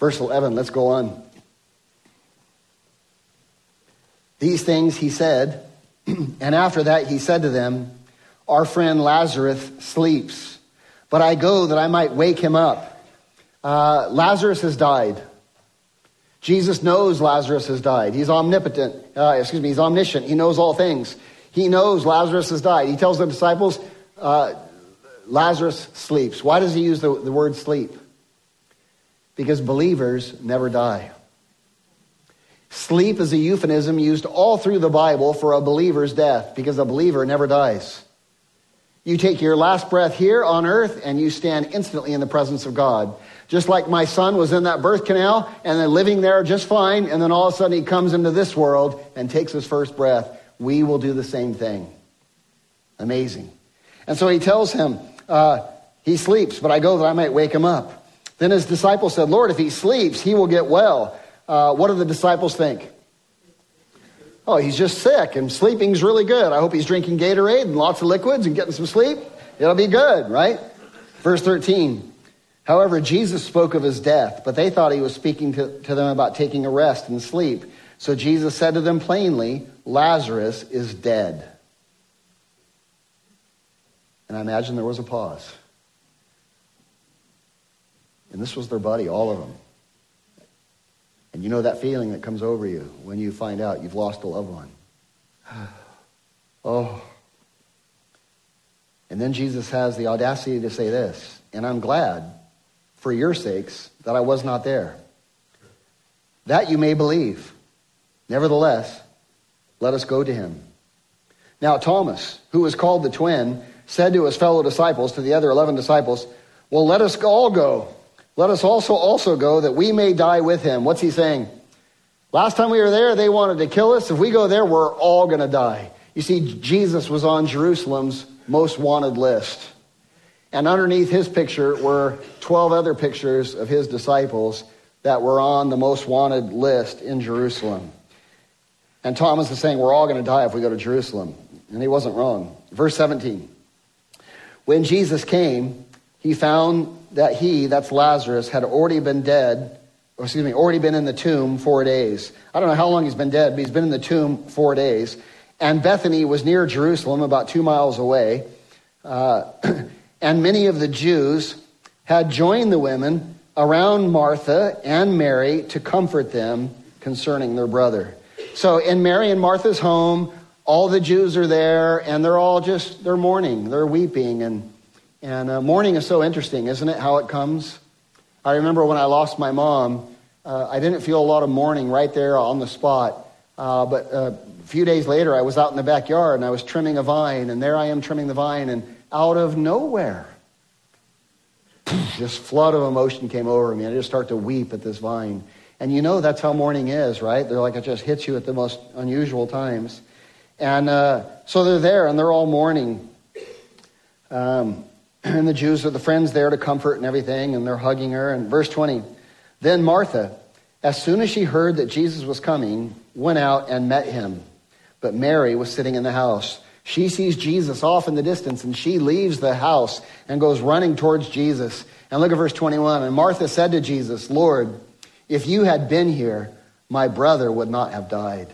Verse 11, let's go on. These things he said, (clears throat) and after that he said to them, Our friend Lazarus sleeps, but I go that I might wake him up. Uh, Lazarus has died. Jesus knows Lazarus has died. He's omnipotent. Uh, excuse me, he's omniscient. He knows all things. He knows Lazarus has died. He tells the disciples, uh, Lazarus sleeps. Why does he use the, the word sleep? Because believers never die. Sleep is a euphemism used all through the Bible for a believer's death because a believer never dies. You take your last breath here on earth and you stand instantly in the presence of God. Just like my son was in that birth canal and then living there just fine, and then all of a sudden he comes into this world and takes his first breath. We will do the same thing. Amazing. And so he tells him, uh, he sleeps, but I go that I might wake him up. Then his disciples said, Lord, if he sleeps, he will get well. Uh, what do the disciples think? Oh, he's just sick and sleeping's really good. I hope he's drinking Gatorade and lots of liquids and getting some sleep. It'll be good, right? Verse 13. However, Jesus spoke of his death, but they thought he was speaking to, to them about taking a rest and sleep. So Jesus said to them plainly, Lazarus is dead. And I imagine there was a pause. And this was their buddy, all of them. And you know that feeling that comes over you when you find out you've lost a loved one. (sighs) oh. And then Jesus has the audacity to say this, and I'm glad for your sakes that I was not there. That you may believe. Nevertheless, let us go to him. Now, Thomas, who was called the twin, said to his fellow disciples, to the other 11 disciples, Well, let us all go. Let us also also go that we may die with him. What's he saying? Last time we were there, they wanted to kill us. If we go there, we're all going to die. You see, Jesus was on Jerusalem's most wanted list. And underneath his picture were 12 other pictures of his disciples that were on the most wanted list in Jerusalem. And Thomas is saying, We're all going to die if we go to Jerusalem. And he wasn't wrong. Verse 17. When Jesus came, he found that he, that's Lazarus, had already been dead, or excuse me, already been in the tomb four days. I don't know how long he's been dead, but he's been in the tomb four days. And Bethany was near Jerusalem, about two miles away. Uh, (clears throat) and many of the Jews had joined the women around Martha and Mary to comfort them concerning their brother. So in Mary and Martha's home, all the Jews are there, and they're all just, they're mourning, they're weeping, and and uh, mourning is so interesting, isn't it, how it comes? I remember when I lost my mom, uh, I didn't feel a lot of mourning right there on the spot. Uh, but uh, a few days later, I was out in the backyard and I was trimming a vine, and there I am trimming the vine, and out of nowhere, (sniffs) this flood of emotion came over me. and I just start to weep at this vine. And you know that's how mourning is, right? They're like it just hits you at the most unusual times. And uh, so they're there and they're all mourning. Um, (clears throat) and the Jews are the friends there to comfort and everything, and they're hugging her. And verse 20, then Martha, as soon as she heard that Jesus was coming, went out and met him. But Mary was sitting in the house. She sees Jesus off in the distance, and she leaves the house and goes running towards Jesus. And look at verse 21. And Martha said to Jesus, Lord, if you had been here, my brother would not have died.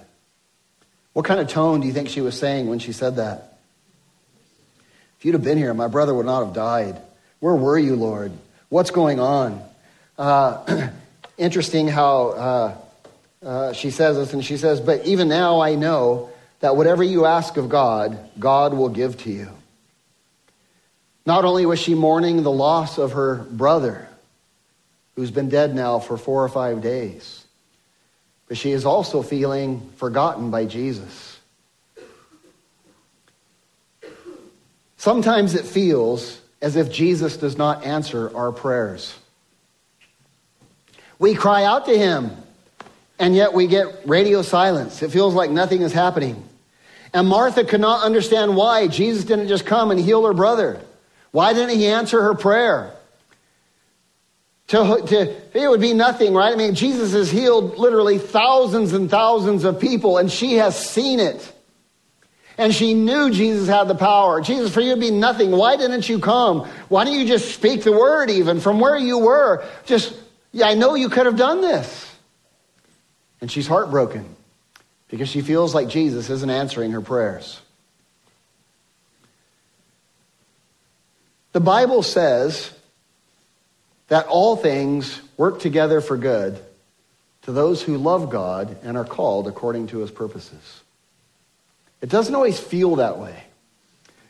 What kind of tone do you think she was saying when she said that? If you'd have been here, my brother would not have died. Where were you, Lord? What's going on? Uh, (clears throat) interesting how uh, uh, she says this, and she says, But even now I know that whatever you ask of God, God will give to you. Not only was she mourning the loss of her brother, who's been dead now for four or five days, but she is also feeling forgotten by Jesus. Sometimes it feels as if Jesus does not answer our prayers. We cry out to him, and yet we get radio silence. It feels like nothing is happening. And Martha could not understand why Jesus didn't just come and heal her brother. Why didn't he answer her prayer? To, to, it would be nothing, right? I mean, Jesus has healed literally thousands and thousands of people, and she has seen it. And she knew Jesus had the power. Jesus, for you to be nothing. Why didn't you come? Why didn't you just speak the word even from where you were? Just, yeah, I know you could have done this. And she's heartbroken because she feels like Jesus isn't answering her prayers. The Bible says that all things work together for good to those who love God and are called according to his purposes. It doesn't always feel that way.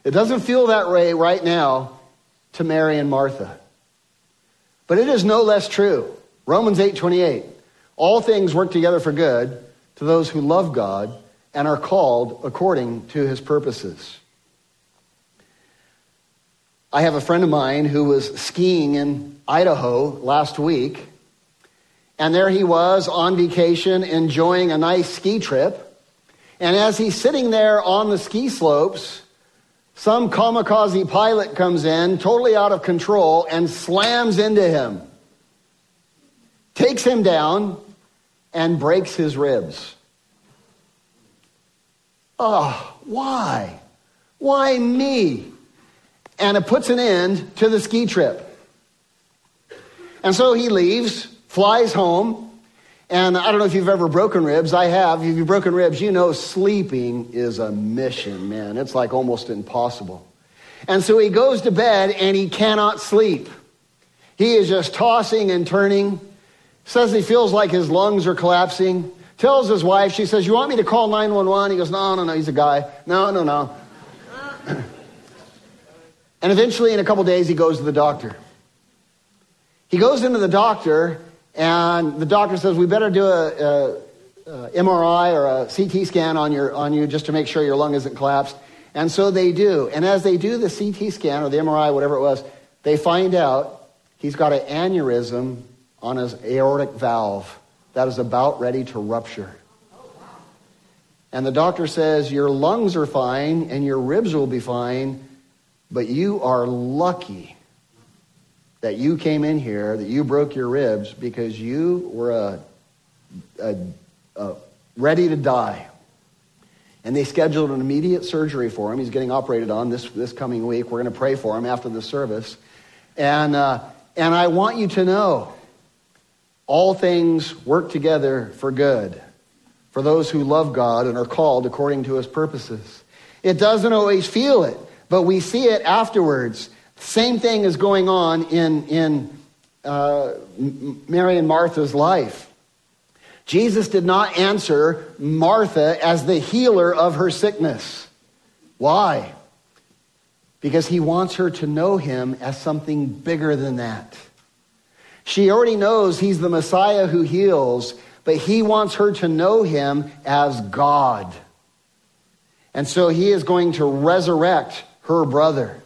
It doesn't feel that way right now to Mary and Martha. But it is no less true. Romans 8:28. All things work together for good to those who love God and are called according to his purposes. I have a friend of mine who was skiing in Idaho last week, and there he was on vacation enjoying a nice ski trip. And as he's sitting there on the ski slopes, some kamikaze pilot comes in, totally out of control, and slams into him, takes him down, and breaks his ribs. Oh, why? Why me? And it puts an end to the ski trip. And so he leaves, flies home, and I don't know if you've ever broken ribs. I have. If you've broken ribs, you know sleeping is a mission, man. It's like almost impossible. And so he goes to bed and he cannot sleep. He is just tossing and turning. Says he feels like his lungs are collapsing. Tells his wife, she says, You want me to call 911? He goes, No, no, no, he's a guy. No, no, no. and eventually, in a couple days, he goes to the doctor. He goes into the doctor and the doctor says, we better do a, a, a, MRI or a CT scan on, your, on you just to make sure your lung isn't collapsed. And so they do. And as they do the CT scan or the MRI, whatever it was, they find out he's got an aneurysm on his aortic valve that is about ready to rupture. And the doctor says, Your lungs are fine and your ribs will be fine, but you are lucky that you came in here, that you broke your ribs because you were a, a, a ready to die. And they scheduled an immediate surgery for him. He's getting operated on this, this coming week. We're going to pray for him after the service. And, uh, and I want you to know all things work together for good for those who love God and are called according to his purposes. It doesn't always feel it, but we see it afterwards. Same thing is going on in, in uh, Mary and Martha's life. Jesus did not answer Martha as the healer of her sickness. Why? Because he wants her to know him as something bigger than that. She already knows he's the Messiah who heals, but he wants her to know him as God. And so he is going to resurrect her brother.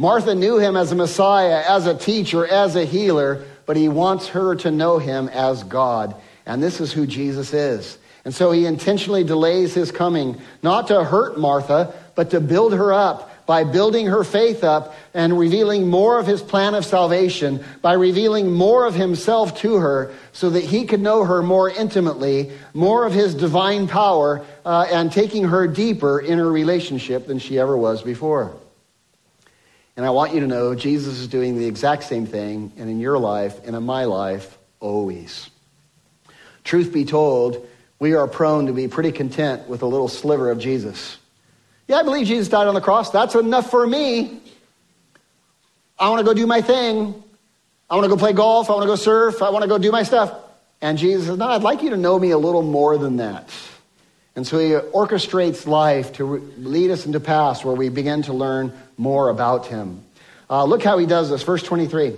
Martha knew him as a Messiah, as a teacher, as a healer, but he wants her to know him as God. And this is who Jesus is. And so he intentionally delays his coming, not to hurt Martha, but to build her up by building her faith up and revealing more of his plan of salvation, by revealing more of himself to her so that he could know her more intimately, more of his divine power, uh, and taking her deeper in her relationship than she ever was before. And I want you to know Jesus is doing the exact same thing, and in your life and in my life, always. Truth be told, we are prone to be pretty content with a little sliver of Jesus. Yeah, I believe Jesus died on the cross. That's enough for me. I want to go do my thing. I want to go play golf. I want to go surf. I want to go do my stuff. And Jesus says, No, I'd like you to know me a little more than that. And so he orchestrates life to lead us into paths where we begin to learn more about him. Uh, look how he does this. Verse 23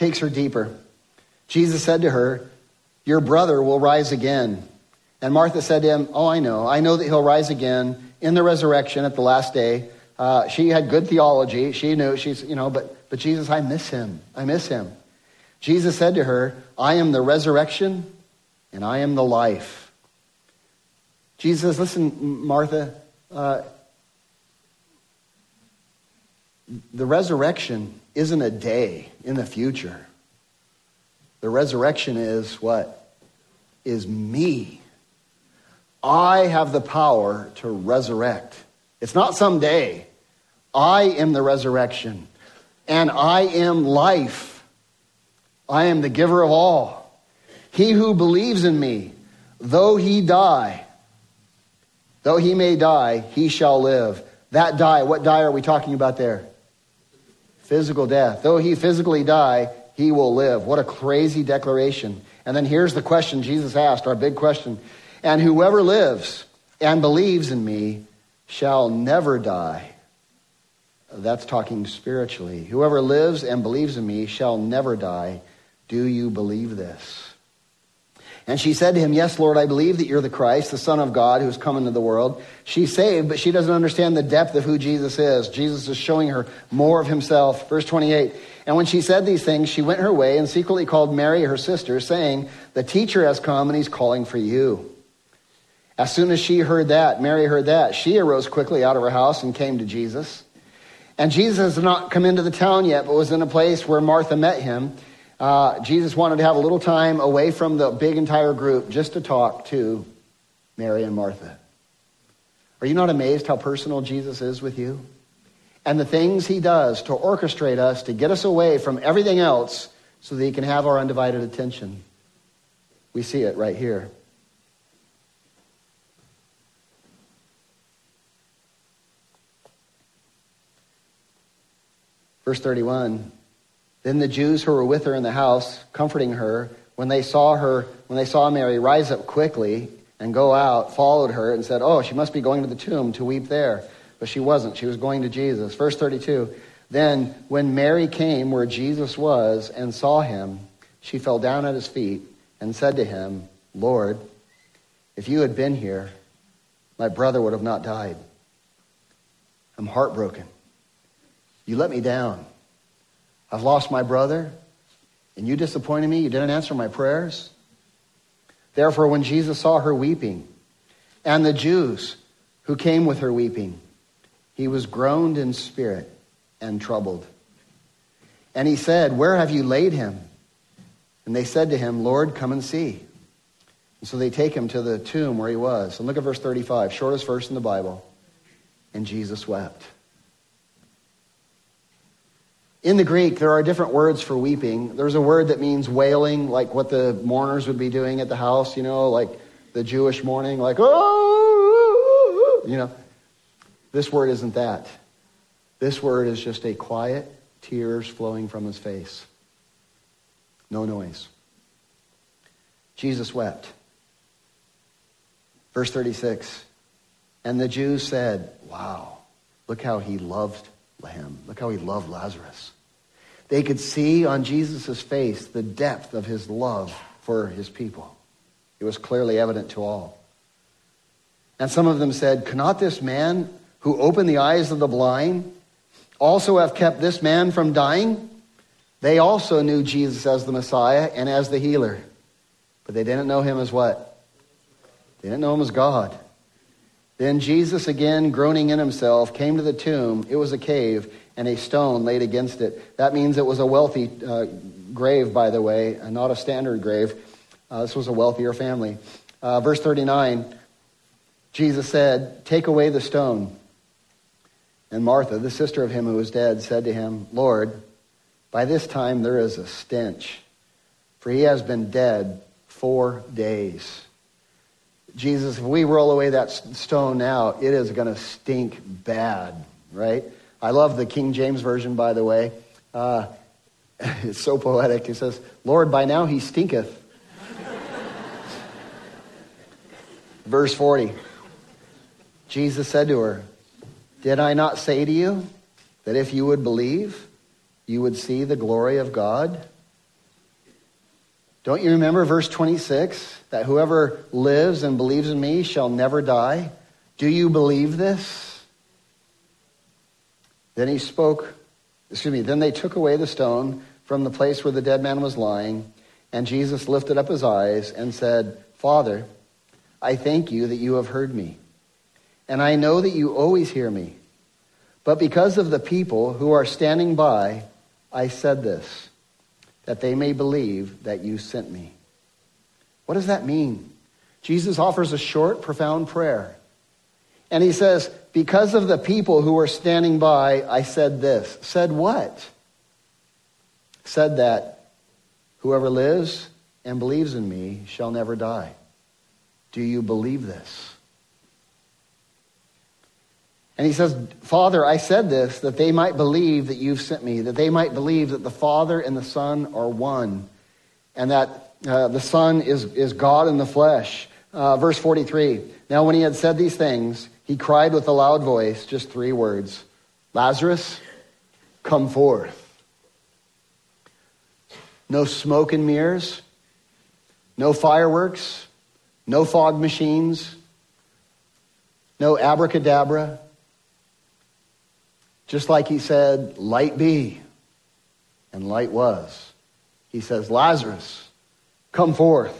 takes her deeper. Jesus said to her, Your brother will rise again. And Martha said to him, Oh, I know. I know that he'll rise again in the resurrection at the last day. Uh, she had good theology. She knew she's, you know, but, but Jesus, I miss him. I miss him. Jesus said to her, I am the resurrection and I am the life. Jesus listen, Martha, uh, the resurrection isn't a day in the future. The resurrection is what? Is me. I have the power to resurrect. It's not some day. I am the resurrection, and I am life. I am the giver of all. He who believes in me, though he die, though he may die, he shall live. That die, what die are we talking about there? Physical death. Though he physically die, he will live. What a crazy declaration. And then here's the question Jesus asked, our big question. And whoever lives and believes in me shall never die. That's talking spiritually. Whoever lives and believes in me shall never die. Do you believe this? And she said to him, Yes, Lord, I believe that you're the Christ, the Son of God, who's come into the world. She's saved, but she doesn't understand the depth of who Jesus is. Jesus is showing her more of himself. Verse 28 And when she said these things, she went her way and secretly called Mary, her sister, saying, The teacher has come and he's calling for you. As soon as she heard that, Mary heard that, she arose quickly out of her house and came to Jesus. And Jesus had not come into the town yet, but was in a place where Martha met him. Uh, Jesus wanted to have a little time away from the big entire group just to talk to Mary and Martha. Are you not amazed how personal Jesus is with you? And the things he does to orchestrate us, to get us away from everything else so that he can have our undivided attention. We see it right here. Verse 31 Then the Jews who were with her in the house, comforting her, when they saw her, when they saw Mary rise up quickly and go out, followed her and said, Oh, she must be going to the tomb to weep there. But she wasn't. She was going to Jesus. Verse 32 Then when Mary came where Jesus was and saw him, she fell down at his feet and said to him, Lord, if you had been here, my brother would have not died. I'm heartbroken. You let me down. I've lost my brother, and you disappointed me. You didn't answer my prayers. Therefore, when Jesus saw her weeping, and the Jews who came with her weeping, he was groaned in spirit and troubled. And he said, Where have you laid him? And they said to him, Lord, come and see. And so they take him to the tomb where he was. And look at verse 35, shortest verse in the Bible. And Jesus wept. In the Greek, there are different words for weeping. There's a word that means wailing, like what the mourners would be doing at the house, you know, like the Jewish mourning, like, oh, oh, oh you know. This word isn't that. This word is just a quiet tears flowing from his face. No noise. Jesus wept. Verse 36 And the Jews said, Wow, look how he loved Look how he loved Lazarus. They could see on Jesus' face the depth of his love for his people. It was clearly evident to all. And some of them said, Cannot this man who opened the eyes of the blind also have kept this man from dying? They also knew Jesus as the Messiah and as the healer. But they didn't know him as what? They didn't know him as God. Then Jesus, again groaning in himself, came to the tomb. It was a cave, and a stone laid against it. That means it was a wealthy uh, grave, by the way, and not a standard grave. Uh, this was a wealthier family. Uh, verse 39 Jesus said, Take away the stone. And Martha, the sister of him who was dead, said to him, Lord, by this time there is a stench, for he has been dead four days. Jesus, if we roll away that stone now, it is going to stink bad, right? I love the King James Version, by the way. Uh, (laughs) it's so poetic. It says, Lord, by now he stinketh. (laughs) Verse 40 Jesus said to her, Did I not say to you that if you would believe, you would see the glory of God? Don't you remember verse 26? That whoever lives and believes in me shall never die. Do you believe this? Then he spoke, excuse me, then they took away the stone from the place where the dead man was lying, and Jesus lifted up his eyes and said, Father, I thank you that you have heard me, and I know that you always hear me. But because of the people who are standing by, I said this, that they may believe that you sent me. What does that mean? Jesus offers a short, profound prayer. And he says, Because of the people who were standing by, I said this. Said what? Said that whoever lives and believes in me shall never die. Do you believe this? And he says, Father, I said this that they might believe that you've sent me, that they might believe that the Father and the Son are one, and that uh, the Son is, is God in the flesh. Uh, verse 43 Now, when he had said these things, he cried with a loud voice, just three words Lazarus, come forth. No smoke and mirrors, no fireworks, no fog machines, no abracadabra. Just like he said, light be, and light was. He says, Lazarus, come forth.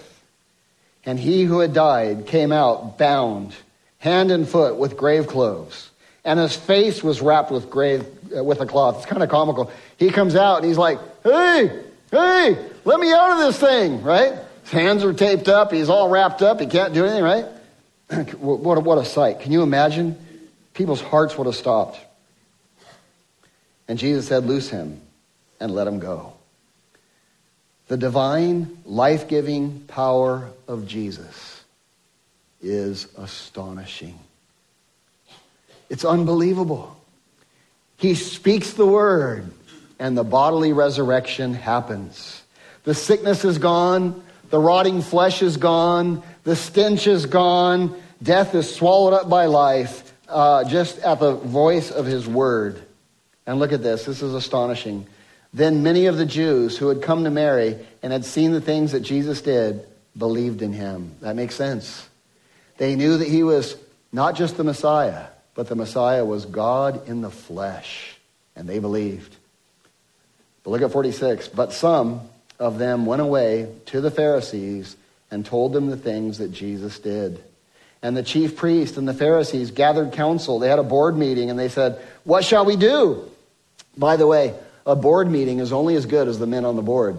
And he who had died came out bound hand and foot with grave clothes, and his face was wrapped with grave uh, with a cloth. It's kind of comical. He comes out and he's like, "Hey, hey, let me out of this thing!" Right? His hands are taped up. He's all wrapped up. He can't do anything. Right? (clears throat) what, a, what a sight! Can you imagine? People's hearts would have stopped. And Jesus said, "Loose him and let him go." The divine, life giving power of Jesus is astonishing. It's unbelievable. He speaks the word, and the bodily resurrection happens. The sickness is gone, the rotting flesh is gone, the stench is gone, death is swallowed up by life uh, just at the voice of his word. And look at this, this is astonishing. Then many of the Jews who had come to Mary and had seen the things that Jesus did believed in him. That makes sense. They knew that he was not just the Messiah, but the Messiah was God in the flesh, and they believed. But look at 46. But some of them went away to the Pharisees and told them the things that Jesus did. And the chief priest and the Pharisees gathered council. They had a board meeting and they said, What shall we do? By the way, a board meeting is only as good as the men on the board.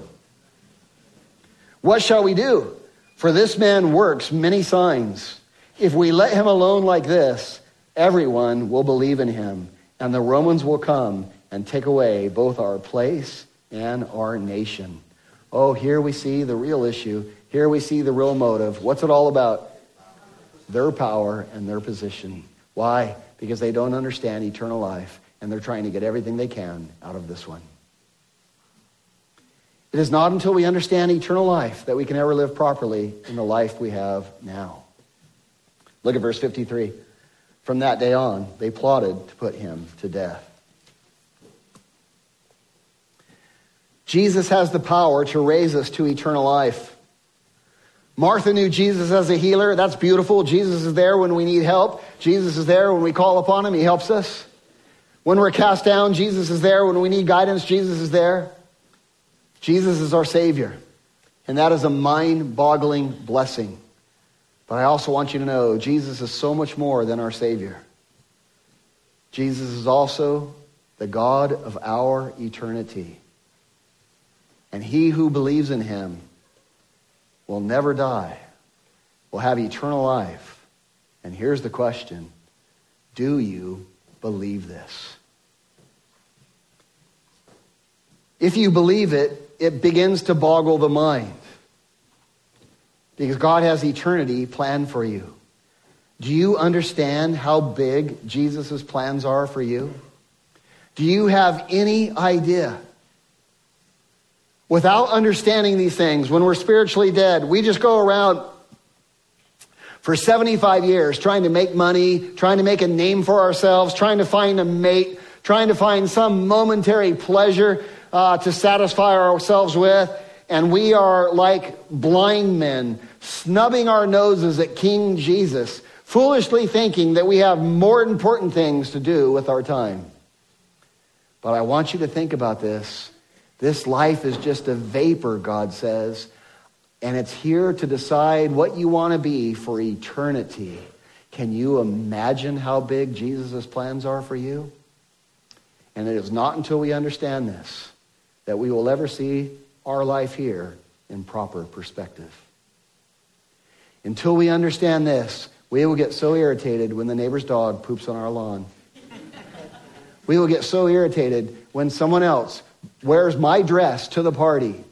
What shall we do? For this man works many signs. If we let him alone like this, everyone will believe in him, and the Romans will come and take away both our place and our nation. Oh, here we see the real issue. Here we see the real motive. What's it all about? Their power and their position. Why? Because they don't understand eternal life, and they're trying to get everything they can out of this one. It is not until we understand eternal life that we can ever live properly in the life we have now. Look at verse 53. From that day on, they plotted to put him to death. Jesus has the power to raise us to eternal life. Martha knew Jesus as a healer. That's beautiful. Jesus is there when we need help. Jesus is there when we call upon him. He helps us. When we're cast down, Jesus is there. When we need guidance, Jesus is there. Jesus is our Savior. And that is a mind boggling blessing. But I also want you to know Jesus is so much more than our Savior. Jesus is also the God of our eternity. And he who believes in him will never die, will have eternal life. And here's the question Do you believe this? If you believe it, it begins to boggle the mind. Because God has eternity planned for you. Do you understand how big Jesus' plans are for you? Do you have any idea? Without understanding these things, when we're spiritually dead, we just go around for 75 years trying to make money, trying to make a name for ourselves, trying to find a mate, trying to find some momentary pleasure uh, to satisfy ourselves with and we are like blind men, snubbing our noses at King Jesus foolishly thinking that we have more important things to do with our time. But I want you to think about this. This life is just a vapor, God says, and it's here to decide what you want to be for eternity. Can you imagine how big Jesus' plans are for you? And it is not until we understand this that we will ever see our life here in proper perspective. Until we understand this, we will get so irritated when the neighbor's dog poops on our lawn. We will get so irritated when someone else wears my dress to the party.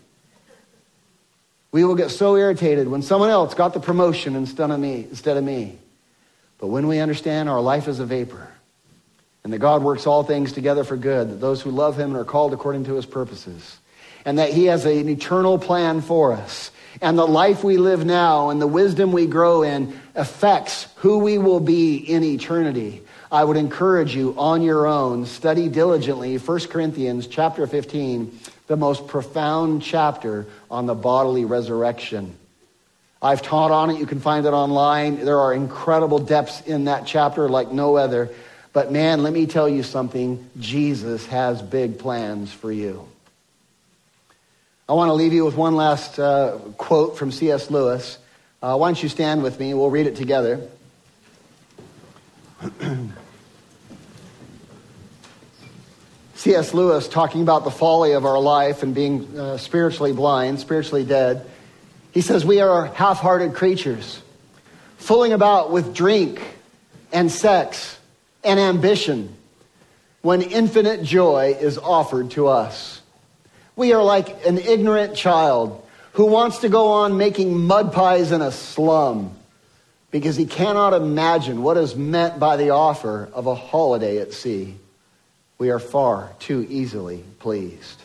We will get so irritated when someone else got the promotion instead of me. Instead of me. But when we understand our life is a vapor, and that God works all things together for good, that those who love him and are called according to his purposes, and that he has an eternal plan for us, and the life we live now and the wisdom we grow in affects who we will be in eternity. I would encourage you on your own, study diligently 1 Corinthians chapter 15, the most profound chapter on the bodily resurrection. I've taught on it. You can find it online. There are incredible depths in that chapter like no other. But man, let me tell you something. Jesus has big plans for you. I want to leave you with one last uh, quote from C.S. Lewis. Uh, why don't you stand with me? We'll read it together. (clears throat) C.S. Lewis talking about the folly of our life and being uh, spiritually blind, spiritually dead. He says, We are half hearted creatures, fooling about with drink and sex and ambition when infinite joy is offered to us. We are like an ignorant child who wants to go on making mud pies in a slum because he cannot imagine what is meant by the offer of a holiday at sea. We are far too easily pleased.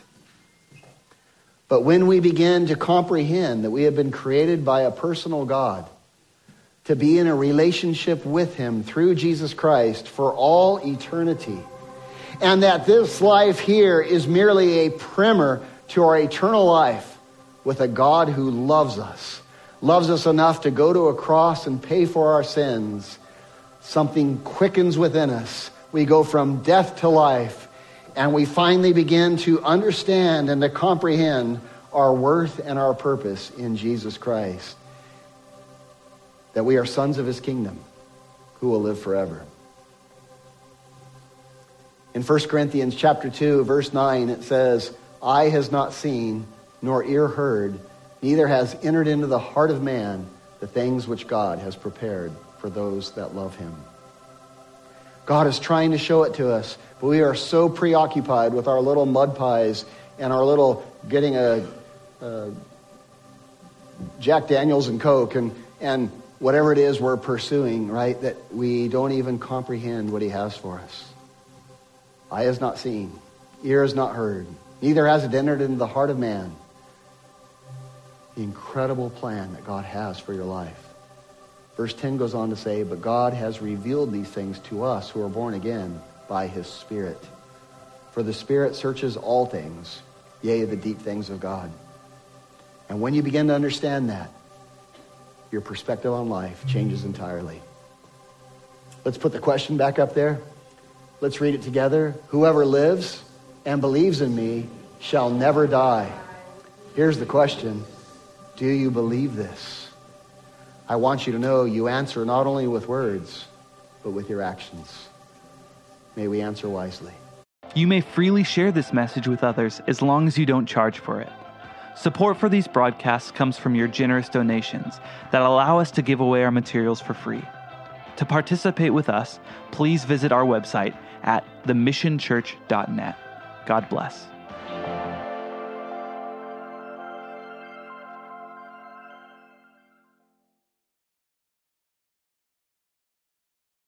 But when we begin to comprehend that we have been created by a personal God, to be in a relationship with Him through Jesus Christ for all eternity, and that this life here is merely a primer to our eternal life with a God who loves us, loves us enough to go to a cross and pay for our sins, something quickens within us. We go from death to life and we finally begin to understand and to comprehend our worth and our purpose in Jesus Christ. That we are sons of his kingdom who will live forever. In 1 Corinthians chapter 2, verse 9, it says, Eye has not seen, nor ear heard, neither has entered into the heart of man the things which God has prepared for those that love him. God is trying to show it to us, but we are so preoccupied with our little mud pies and our little getting a, a Jack Daniels and Coke and, and whatever it is we're pursuing, right, that we don't even comprehend what he has for us. Eye has not seen, ear has not heard, neither has it entered into the heart of man the incredible plan that God has for your life. Verse 10 goes on to say, But God has revealed these things to us who are born again by his Spirit. For the Spirit searches all things, yea, the deep things of God. And when you begin to understand that, your perspective on life changes entirely. Let's put the question back up there. Let's read it together. Whoever lives and believes in me shall never die. Here's the question Do you believe this? I want you to know you answer not only with words, but with your actions. May we answer wisely. You may freely share this message with others as long as you don't charge for it. Support for these broadcasts comes from your generous donations that allow us to give away our materials for free. To participate with us, please visit our website at themissionchurch.net. God bless.